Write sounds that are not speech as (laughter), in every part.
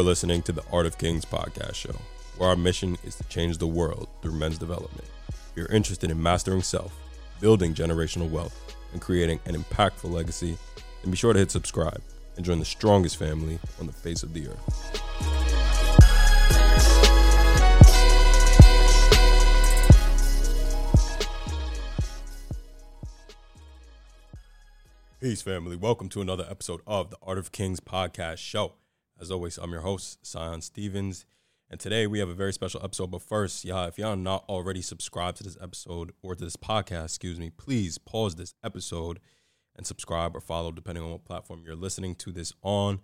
You're listening to the Art of Kings podcast show, where our mission is to change the world through men's development. If you're interested in mastering self, building generational wealth, and creating an impactful legacy, then be sure to hit subscribe and join the strongest family on the face of the earth. Peace, family. Welcome to another episode of the Art of Kings podcast show. As always, I'm your host, Tsion Stevens. And today we have a very special episode. But first, y'all, if y'all not already subscribed to this episode or to this podcast, excuse me, please pause this episode and subscribe or follow, depending on what platform you're listening to this on.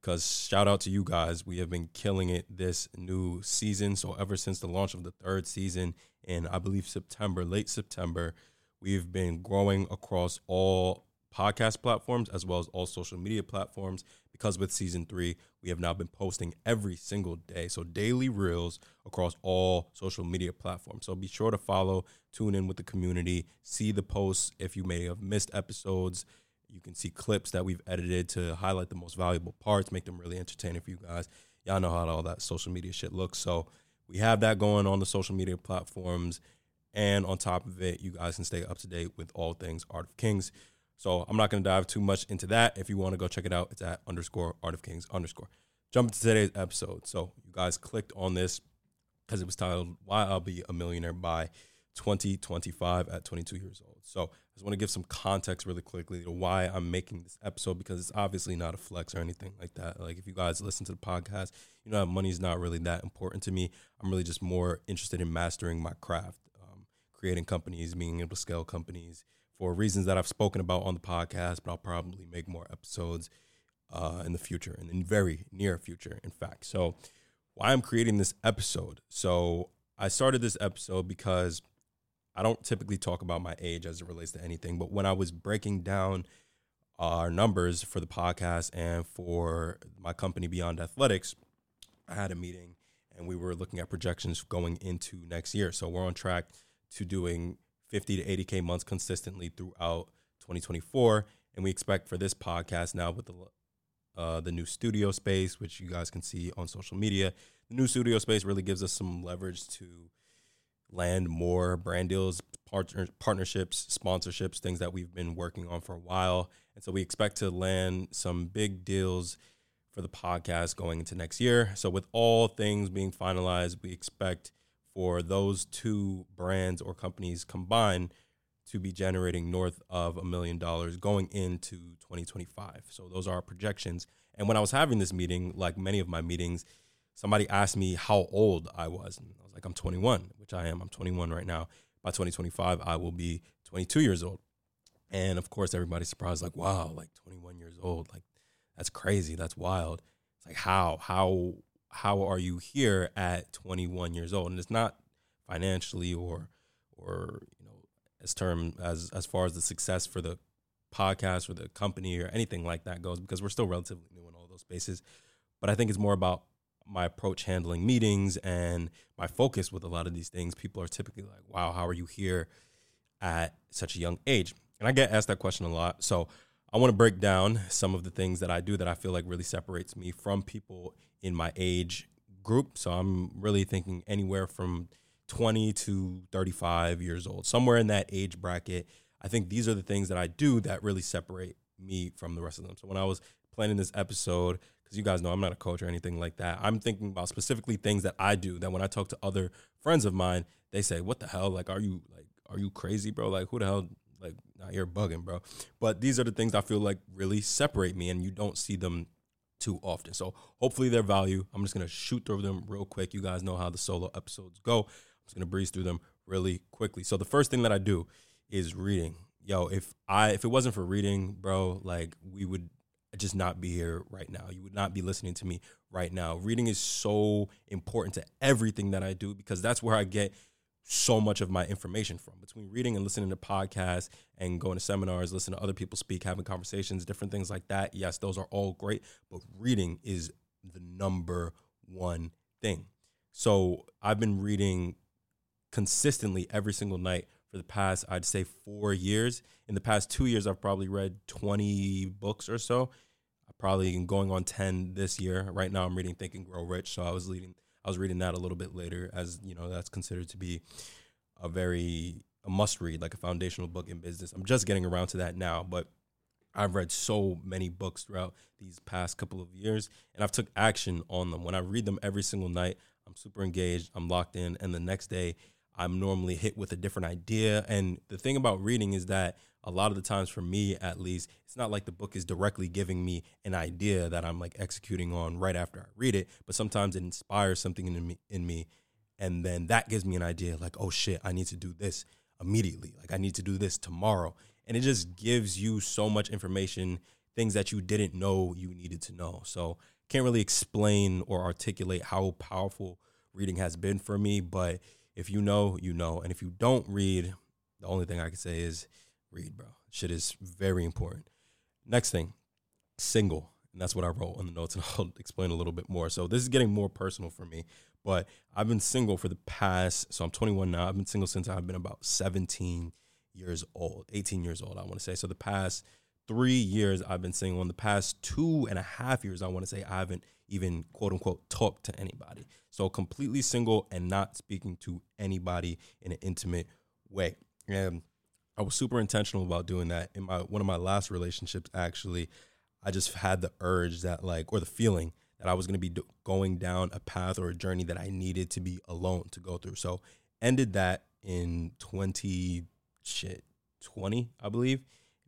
Because shout out to you guys. We have been killing it this new season. So, ever since the launch of the third season in, I believe, September, late September, we've been growing across all podcast platforms as well as all social media platforms. Because with season three we have now been posting every single day. So daily reels across all social media platforms. So be sure to follow tune in with the community see the posts. If you may have missed episodes you can see clips that we've edited to highlight the most valuable parts make them really entertaining for you guys. Y'all know how all that social media shit looks. So we have that going on the social media platforms. And on top of it you guys can stay up to date with all things art of kings so I'm not going to dive too much into that. If you want to go check it out, it's at underscore Art of Kings underscore. Jump into today's episode. So you guys clicked on this because it was titled "Why I'll Be a Millionaire by 2025 at 22 years old." So I just want to give some context really quickly to why I'm making this episode because it's obviously not a flex or anything like that. Like if you guys listen to the podcast, you know money is not really that important to me. I'm really just more interested in mastering my craft, um, creating companies, being able to scale companies for reasons that I've spoken about on the podcast, but I'll probably make more episodes uh, in the future, in the very near future, in fact. So, why I'm creating this episode. So, I started this episode because I don't typically talk about my age as it relates to anything, but when I was breaking down our numbers for the podcast and for my company Beyond Athletics, I had a meeting and we were looking at projections going into next year. So, we're on track to doing 50 to 80k months consistently throughout 2024 and we expect for this podcast now with the uh, the new studio space which you guys can see on social media the new studio space really gives us some leverage to land more brand deals partner, partnerships sponsorships things that we've been working on for a while. And so we expect to land some big deals for the podcast going into next year. So with all things being finalized we expect for those two brands or companies combined to be generating north of a million dollars going into 2025. So those are our projections. And when I was having this meeting, like many of my meetings, somebody asked me how old I was. And I was like, I'm 21, which I am. I'm 21 right now. By 2025, I will be 22 years old. And of course, everybody's surprised, like, wow, like 21 years old. Like, that's crazy. That's wild. It's like, how? How how are you here at 21 years old? And it's not financially or or you know as term as as far as the success for the podcast or the company or anything like that goes because we're still relatively new in all those spaces. But i think it's more about my approach handling meetings and my focus with a lot of these things. People are typically like wow how are you here at such a young age? And i get asked that question a lot. So i want to break down some of the things that i do that i feel like really separates me from people in my age group. So I'm really thinking anywhere from 20 to 35 years old, somewhere in that age bracket. I think these are the things that I do that really separate me from the rest of them. So when I was planning this episode, because you guys know I'm not a coach or anything like that, I'm thinking about specifically things that I do that when I talk to other friends of mine, they say, What the hell? Like, are you like, are you crazy, bro? Like, who the hell? Like, nah, you're bugging, bro. But these are the things I feel like really separate me, and you don't see them too often. So hopefully their value. I'm just gonna shoot through them real quick. You guys know how the solo episodes go. I'm just gonna breeze through them really quickly. So the first thing that I do is reading. Yo, if I if it wasn't for reading, bro, like we would just not be here right now. You would not be listening to me right now. Reading is so important to everything that I do because that's where I get so much of my information from between reading and listening to podcasts and going to seminars, listening to other people speak, having conversations, different things like that. Yes, those are all great, but reading is the number one thing. So I've been reading consistently every single night for the past, I'd say, four years. In the past two years, I've probably read 20 books or so. I probably going on 10 this year. Right now I'm reading Think and Grow Rich. So I was leading I was reading that a little bit later as, you know, that's considered to be a very a must read, like a foundational book in business. I'm just getting around to that now, but I've read so many books throughout these past couple of years and I've took action on them. When I read them every single night, I'm super engaged, I'm locked in, and the next day I'm normally hit with a different idea. And the thing about reading is that a lot of the times for me at least, it's not like the book is directly giving me an idea that I'm like executing on right after I read it, but sometimes it inspires something in me in me and then that gives me an idea like, oh shit, I need to do this immediately. Like I need to do this tomorrow. And it just gives you so much information, things that you didn't know you needed to know. So can't really explain or articulate how powerful reading has been for me, but if you know, you know. And if you don't read, the only thing I can say is read, bro. Shit is very important. Next thing, single. And that's what I wrote on the notes, and (laughs) I'll explain a little bit more. So this is getting more personal for me. But I've been single for the past, so I'm 21 now. I've been single since I've been about 17 years old, 18 years old, I want to say. So the past three years I've been single. In the past two and a half years, I want to say I haven't even quote unquote talked to anybody. So completely single and not speaking to anybody in an intimate way. And I was super intentional about doing that. In my one of my last relationships, actually, I just had the urge that like or the feeling that I was going to be going down a path or a journey that I needed to be alone to go through. So ended that in 20 shit 20, I believe.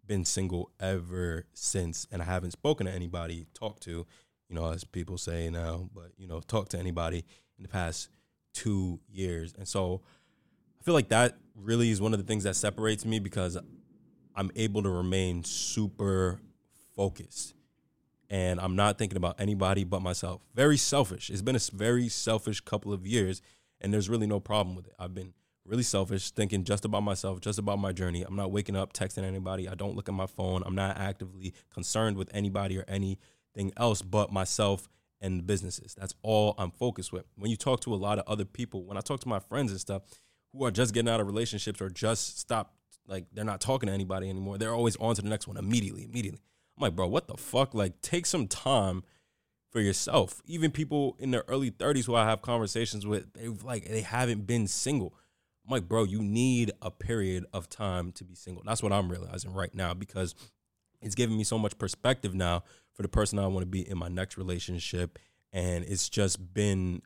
Been single ever since and I haven't spoken to anybody, talked to you know, as people say now, but you know, talk to anybody in the past two years. And so I feel like that really is one of the things that separates me because I'm able to remain super focused and I'm not thinking about anybody but myself. Very selfish. It's been a very selfish couple of years, and there's really no problem with it. I've been really selfish, thinking just about myself, just about my journey. I'm not waking up texting anybody. I don't look at my phone. I'm not actively concerned with anybody or anything else but myself and businesses. That's all I'm focused with. When you talk to a lot of other people, when I talk to my friends and stuff who are just getting out of relationships or just stop, like they're not talking to anybody anymore, they're always on to the next one immediately, immediately. I'm like, bro, what the fuck? Like, take some time for yourself. Even people in their early 30s who I have conversations with, they've like they haven't been single. I'm like, bro, you need a period of time to be single. That's what I'm realizing right now because it's giving me so much perspective now for the person I want to be in my next relationship. And it's just been,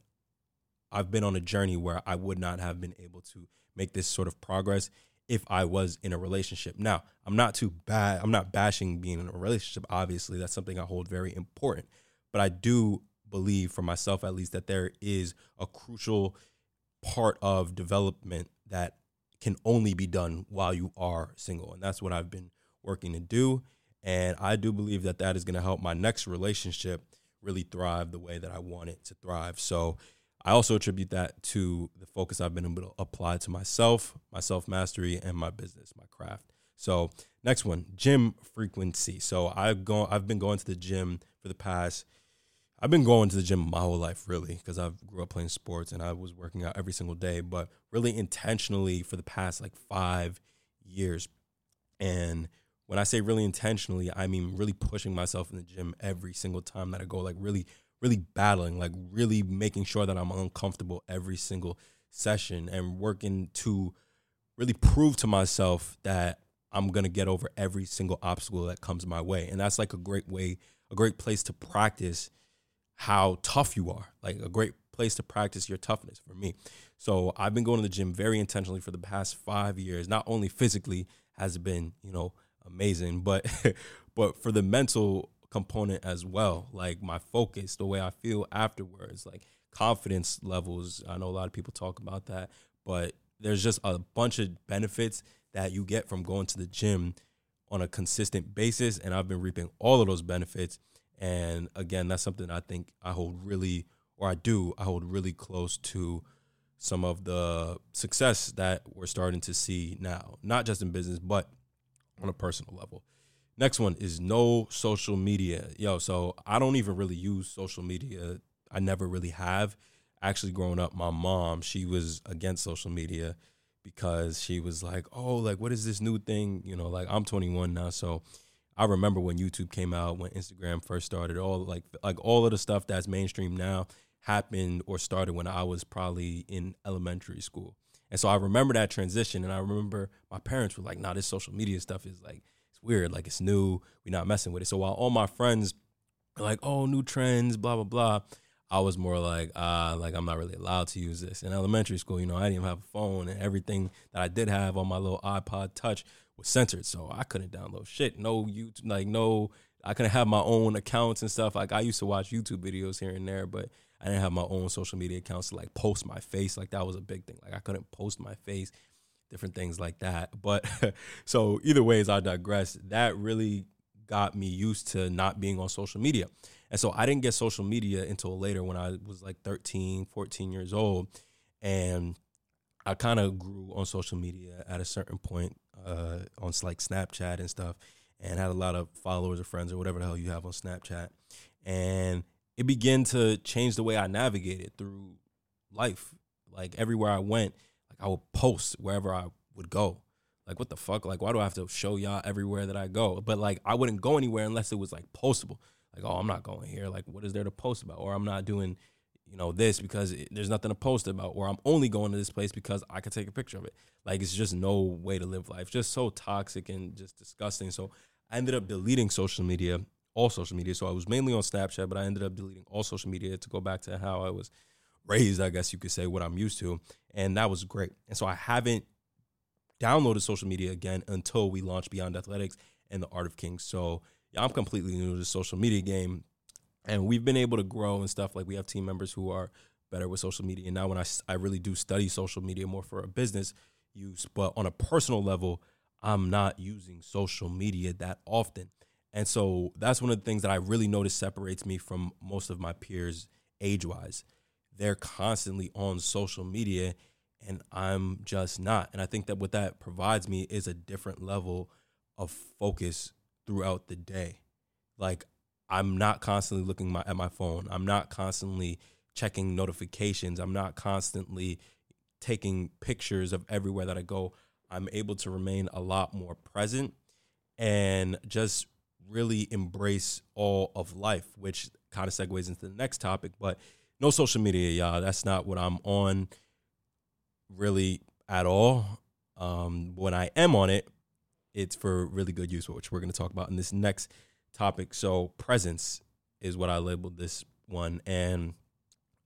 I've been on a journey where I would not have been able to make this sort of progress if I was in a relationship. Now, I'm not too bad. I'm not bashing being in a relationship. Obviously, that's something I hold very important. But I do believe, for myself at least, that there is a crucial part of development that can only be done while you are single. And that's what I've been working to do. And I do believe that that is going to help my next relationship really thrive the way that I want it to thrive. So I also attribute that to the focus I've been able to apply to myself, my self mastery, and my business, my craft. So next one, gym frequency. So I've gone, I've been going to the gym for the past. I've been going to the gym my whole life, really, because I grew up playing sports and I was working out every single day. But really intentionally for the past like five years, and when I say really intentionally, I mean really pushing myself in the gym every single time that I go, like really, really battling, like really making sure that I'm uncomfortable every single session and working to really prove to myself that I'm gonna get over every single obstacle that comes my way. And that's like a great way, a great place to practice how tough you are, like a great place to practice your toughness for me. So I've been going to the gym very intentionally for the past five years. Not only physically has been, you know, amazing, but (laughs) but for the mental component as well, like my focus, the way I feel afterwards, like confidence levels. I know a lot of people talk about that, but there's just a bunch of benefits that you get from going to the gym on a consistent basis and I've been reaping all of those benefits and again that's something I think I hold really or I do I hold really close to some of the success that we're starting to see now not just in business but on a personal level. Next one is no social media. Yo, so I don't even really use social media. I never really have. Actually, growing up, my mom, she was against social media because she was like, oh, like, what is this new thing? You know, like I'm 21 now. So I remember when YouTube came out, when Instagram first started, all like like all of the stuff that's mainstream now happened or started when I was probably in elementary school. And so I remember that transition and I remember my parents were like, nah, this social media stuff is like weird, like it's new, we're not messing with it. So while all my friends are like, oh, new trends, blah, blah, blah, I was more like, ah, like I'm not really allowed to use this. In elementary school, you know, I didn't even have a phone and everything that I did have on my little iPod touch was censored. So I couldn't download shit. No YouTube like no I couldn't have my own accounts and stuff. Like I used to watch YouTube videos here and there, but I didn't have my own social media accounts to like post my face. Like that was a big thing. Like I couldn't post my face, different things like that. (laughs) But (laughs) so either ways, I digress. That really got me used to not being on social media. And so I didn't get social media until later when I was like 13, 14 years old. And I kind of grew on social media at a certain point uh, on like Snapchat and stuff and had a lot of followers or friends or whatever the hell you have on Snapchat. And it began to change the way I navigated through life. Like everywhere I went, I would post wherever I would go. Like what the fuck? Like why do I have to show y'all everywhere that I go? But like I wouldn't go anywhere unless it was like postable. Like oh I'm not going here. Like what is there to post about? Or I'm not doing you know this because it, there's nothing to post about. Or I'm only going to this place because I could take a picture of it. Like it's just no way to live life. Just so toxic and just disgusting. So I ended up deleting social media all social media. So I was mainly on Snapchat, but I ended up deleting all social media to go back to how I was raised, I guess you could say, what I'm used to. And that was great. And so I haven't downloaded social media again until we launched Beyond Athletics and the Art of Kings. So yeah, I'm completely new to the social media game. And we've been able to grow and stuff. Like we have team members who are better with social media. And now when I, I really do study social media more for a business use, but on a personal level, I'm not using social media that often. And so that's one of the things that I really notice separates me from most of my peers age wise. They're constantly on social media and I'm just not. And I think that what that provides me is a different level of focus throughout the day. Like I'm not constantly looking my, at my phone. I'm not constantly checking notifications. I'm not constantly taking pictures of everywhere that I go. I'm able to remain a lot more present and just really embrace all of life, which kind of segues into the next topic. But no social media, y'all. That's not what I'm on really at all. Um, when I am on it, it's for really good use, which we're going to talk about in this next topic. So, presence is what I labeled this one. And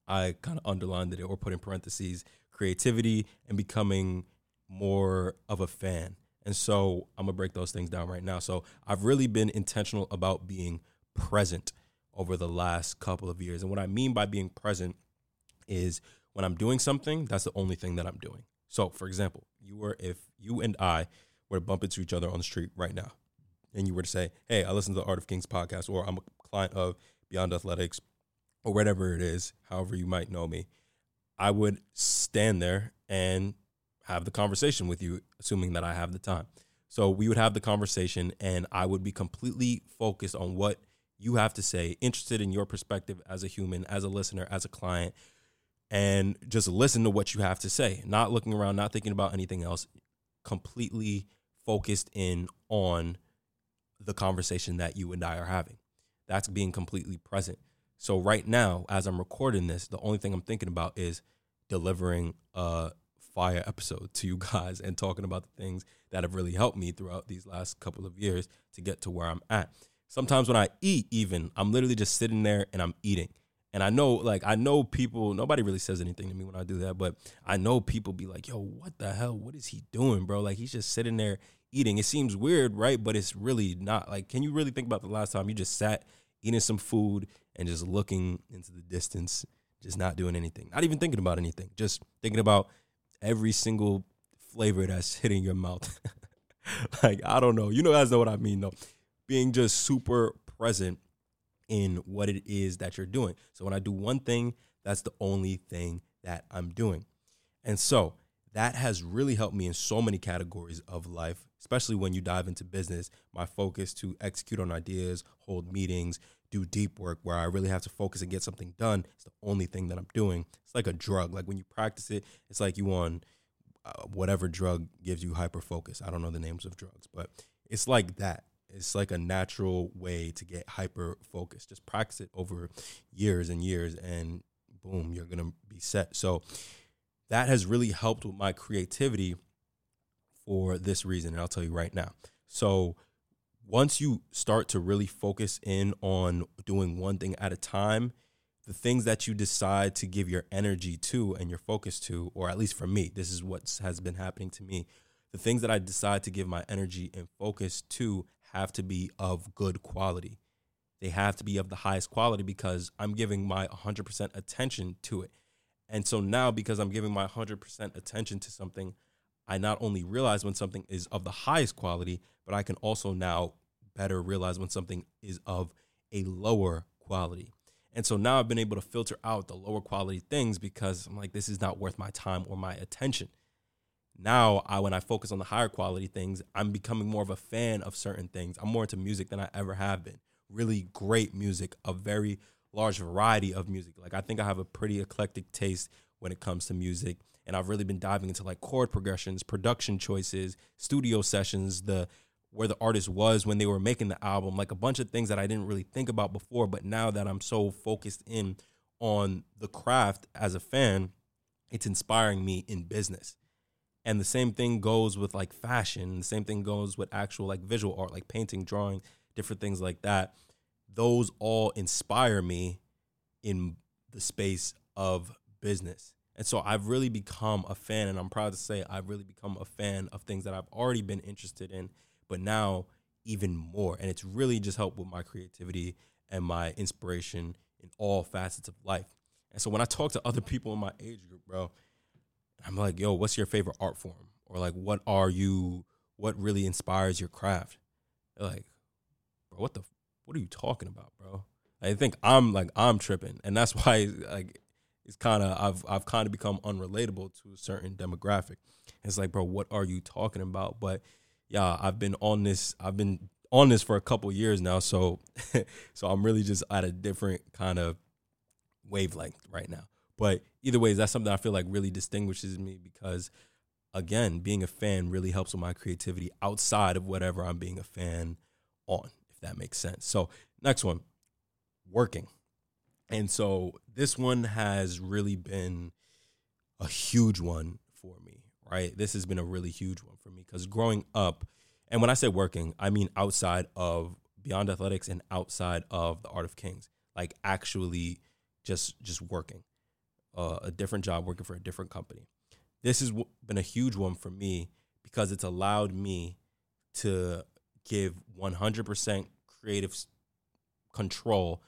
I kind of underlined it or put in parentheses creativity and becoming more of a fan. And so I'm gonna break those things down right now. So I've really been intentional about being present over the last couple of years. And what I mean by being present is when I'm doing something, that's the only thing that I'm doing. So for example, you were if you and I were to bump into each other on the street right now, and you were to say, Hey, I listen to the Art of Kings podcast, or I'm a client of Beyond Athletics, or whatever it is, however you might know me, I would stand there and have the conversation with you, assuming that I have the time. So we would have the conversation, and I would be completely focused on what you have to say, interested in your perspective as a human, as a listener, as a client, and just listen to what you have to say, not looking around, not thinking about anything else, completely focused in on the conversation that you and I are having. That's being completely present. So right now, as I'm recording this, the only thing I'm thinking about is delivering a fire episode to you (laughs) guys and talking about the things that have really helped me throughout these last couple of years to get to where I'm at. Sometimes when I eat, even I'm literally just sitting there and I'm eating. And I know, like, I know people, nobody really says anything to me when I do that, but I know people be like, yo, what the hell? What is he doing, bro? Like, he's just sitting there eating. It seems weird, right? But it's really not. Like, can you really think about the last time you just sat eating some food and just looking into the distance, just not doing anything, not even thinking about anything, just thinking about every single flavor that's (laughs) hitting your mouth. (laughs) like, I don't know. You know guys know what I mean though. Being just super present in what it is that you're doing. So when I do one thing, that's the only thing that I'm doing. And so that has really helped me in so many categories of life, especially when you dive into business. My focus to execute on ideas, hold meetings, do deep work where I really have to focus and get something done. It's the only thing that I'm doing. It's like a drug. Like when you practice it, it's like you on uh, whatever drug gives you hyper focus. I don't know the names of drugs, but it's like that. It's like a natural way to get hyper focused. Just practice it over years and years, and boom, you're gonna be set. So that has really helped with my creativity for this reason, and I'll tell you right now. So once you start to really focus in on doing one thing at a time, the things that you decide to give your energy to and your focus to, or at least for me, this is what has been happening to me. The things that I decide to give my energy and focus to have to be of good quality. They have to be of the highest quality because I'm giving my 100% attention to it. And so now, because I'm giving my 100% attention to something, I not only realize when something is of the highest quality, but I can also now better realize when something is of a lower quality. And so now I've been able to filter out the lower quality things because I'm like, this is not worth my time or my attention. Now, I, when I focus on the higher quality things, I'm becoming more of a fan of certain things. I'm more into music than I ever have been. Really great music, a very large variety of music. Like, I think I have a pretty eclectic taste when it comes to music. And I've really been diving into like chord progressions, production choices, studio sessions, the where the artist was when they were making the album, like a bunch of things that I didn't really think about before. But now that I'm so focused in on the craft as a fan, it's inspiring me in business. And the same thing goes with like fashion. The same thing goes with actual like visual art, like painting, drawing, different things like that. Those all inspire me in the space of business. And so I've really become a fan, and I'm proud to say I've really become a fan of things that I've already been interested in but now even more. And it's really just helped with my creativity and my inspiration in all facets of life. And so when I talk to other people in my age group, bro, I'm like, yo, what's your favorite art form? Or like, what are you, what really inspires your craft? They're like, bro, what the, what are you talking about, bro? I think I'm like, I'm tripping. And that's (laughs) why, like, it's kind of, I've, I've kind of become unrelatable to a certain demographic. It's like, bro, what are you talking about? But yeah, I've been on this. I've been on this for a couple years now, so (laughs) so I'm really just at a different kind of wavelength right now. But either way, that's something I feel like really distinguishes me because again, being a fan really helps with my creativity outside of whatever I'm being a fan on, if that makes sense. So, next one, working. And so this one has really been a huge one for me right? This has been a really huge one for me because growing up, and when I say working, I mean outside of Beyond Athletics and outside of the Art of Kings, like actually just just working uh, a different job, working for a different company. This has been a huge one for me because it's allowed me to give 100% creative control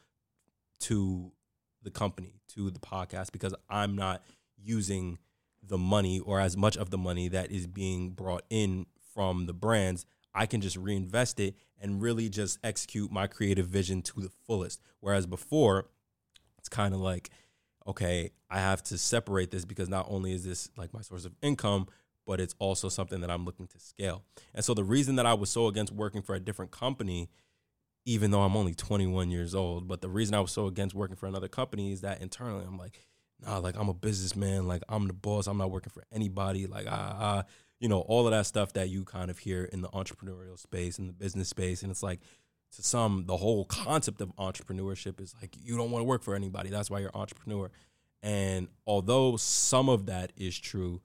to the company, to the podcast, because I'm not using the money or as much of the money that is being brought in from the brands, I can just reinvest it and really just execute my creative vision to the fullest. Whereas before, it's kind of like, okay, I have to separate this because not only is this like my source of income, but it's also something that I'm looking to scale. And so the reason that I was so against working for a different company, even though I'm only 21 years old, but the reason I was so against working for another company is that internally I'm like, nah, like I'm a businessman, like I'm the boss, I'm not working for anybody, like ah, you know, all of that stuff that you kind of hear in the entrepreneurial space, in the business space, and it's like to some, the whole concept of entrepreneurship is like you don't want to work for anybody. That's why you're an entrepreneur. And although some of that is true,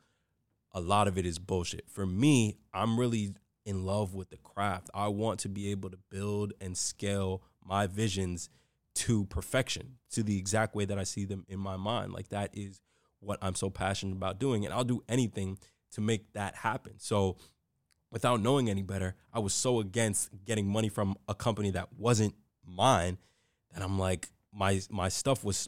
a lot of it is bullshit. For me, I'm really in love with the craft. I want to be able to build and scale my visions to perfection, to the exact way that I see them in my mind. Like that is what I'm so passionate about doing. And I'll do anything to make that happen. So without knowing any better, I was so against getting money from a company that wasn't mine that I'm like, my my stuff was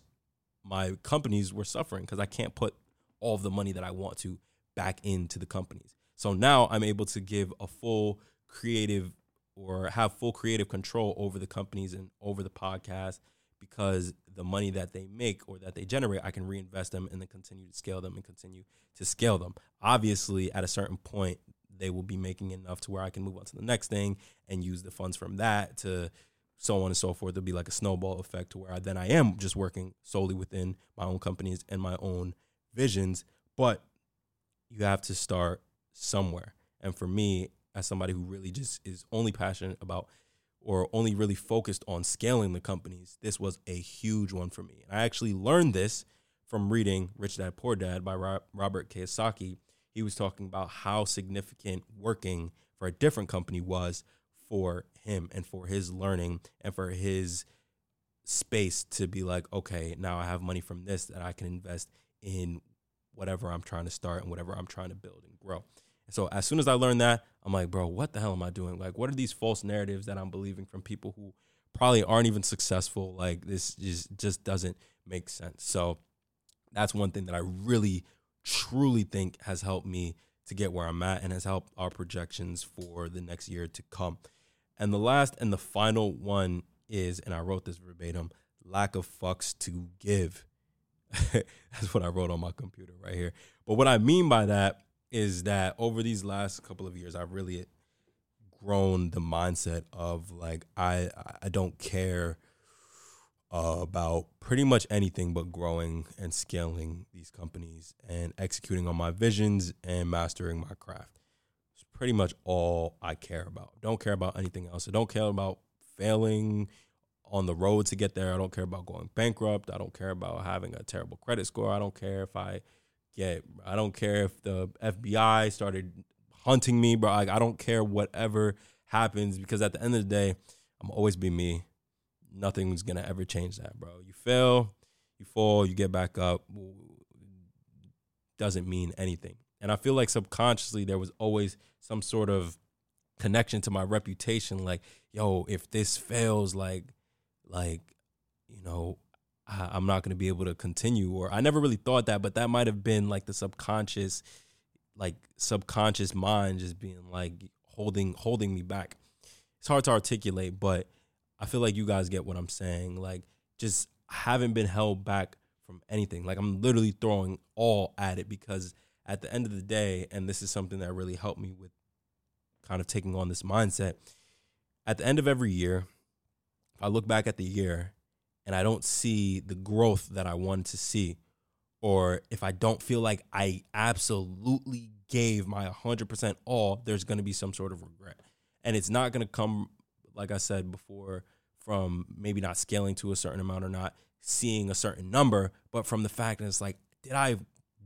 my companies were suffering because I can't put all of the money that I want to back into the companies. So now I'm able to give a full creative or have full creative control over the companies and over the podcast because the money that they make or that they generate, I can reinvest them and then continue to scale them and continue to scale them. Obviously, at a certain point, they will be making enough to where I can move on to the next thing and use the funds from that to so on and so forth. There'll be like a snowball effect to where I, then I am just working solely within my own companies and my own visions. But you have to start somewhere. And for me, as somebody who really just is only passionate about or only really focused on scaling the companies, this was a huge one for me. And I actually learned this from reading Rich Dad Poor Dad by Robert Kiyosaki. He was talking about how significant working for a different company was for him and for his learning and for his space to be like, okay, now I have money from this that I can invest in whatever I'm trying to start and whatever I'm trying to build and grow. So as soon as I learned that, I'm like, bro, what the hell am I doing? Like, what are these false narratives that I'm believing from people who probably aren't even successful? Like, this just just doesn't make sense. So that's one thing that I really truly think has helped me to get where I'm at and has helped our projections for the next year to come. And the last and the final one is, and I wrote this verbatim, lack of fucks to give. (laughs) That's what I wrote on my computer right here. But what I mean by that is that over these last couple of years, I've really grown the mindset of like I I don't care uh, about pretty much anything but growing and scaling these companies and executing on my visions and mastering my craft. It's pretty much all I care about. Don't care about anything else. I don't care about failing on the road to get there. I don't care about going bankrupt. I don't care about having a terrible credit score. I don't care if I get I don't care if the FBI started hunting me, bro. Like, I don't care whatever happens because at the end of the day, I'm always be me. Nothing's gonna ever change that, bro. You fail, you fall, you get back up. Doesn't mean anything. And I feel like subconsciously there was always some sort of connection to my reputation. Like, yo, if this fails, like, like, you know, I, am not to be able to continue. Or I never really thought that, but that might have been like the subconscious, like subconscious mind just being like holding holding me back. It's hard to articulate, but I feel like you guys get what I'm saying. Like just haven't been held back from anything. Like I'm literally throwing all at it because at the end of the day, and this is something that really helped me with kind of taking on this mindset. At the end of every year, if I look back at the year and I don't see the growth that I wanted to see, or if I don't feel like I absolutely gave my 100% all, there's going to be some sort of regret. And it's not going to come, like I said before, from maybe not scaling to a certain amount or not seeing a certain number, but from the fact that it's like, did I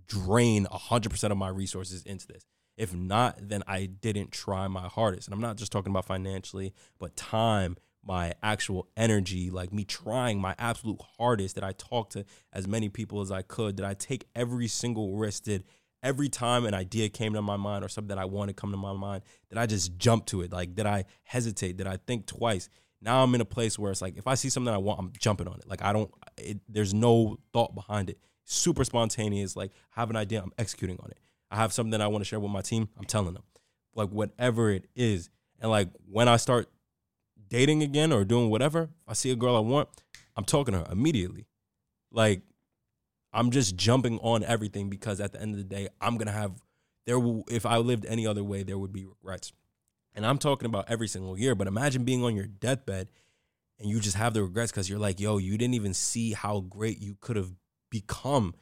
drain 100% of my resources into this? If not, then I didn't try my hardest. And I'm not just talking about financially, but time my actual energy, like me trying my absolute hardest, that I talked to as many people as I could, that I take every single risk, did every time an idea came to my mind or something that I wanted to come to my mind, that I just jump to it. Like, did I hesitate? Did I think twice? Now I'm in a place where it's like, if I see something I want, I'm jumping on it. Like, I don't, it, there's no thought behind it. Super spontaneous. Like, I have an idea, I'm executing on it. I have something that I want to share with my team, I'm telling them. Like, whatever it is. And like, when I start dating again or doing whatever, I see a girl I want, I'm talking to her immediately. Like I'm just jumping on everything because at the end of the day, I'm gonna have there will if I lived any other way, there would be regrets. And I'm talking about every single year, but imagine being on your deathbed and you just have the regrets because you're like, yo, you didn't even see how great you could have become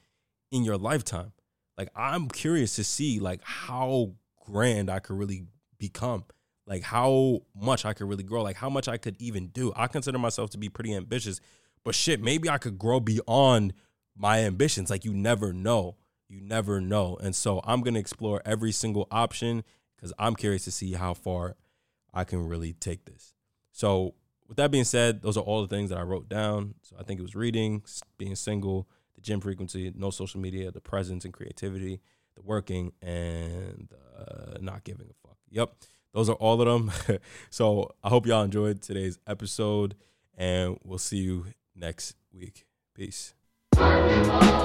in your lifetime. Like I'm curious to see like how grand I could really become like how much I could really grow, like how much I could even do. I consider myself to be pretty ambitious, but shit, maybe I could grow beyond my ambitions. Like you never know. You never know. And so I'm going to explore every single option because I'm curious to see how far I can really take this. So, with that being said, those are all the things that I wrote down. So, I think it was reading, being single, the gym frequency, no social media, the presence and creativity, the working, and uh, not giving a fuck. Yep. Those are all of them. (laughs) so I hope y'all enjoyed today's episode, and we'll see you next week. Peace. Arkansas.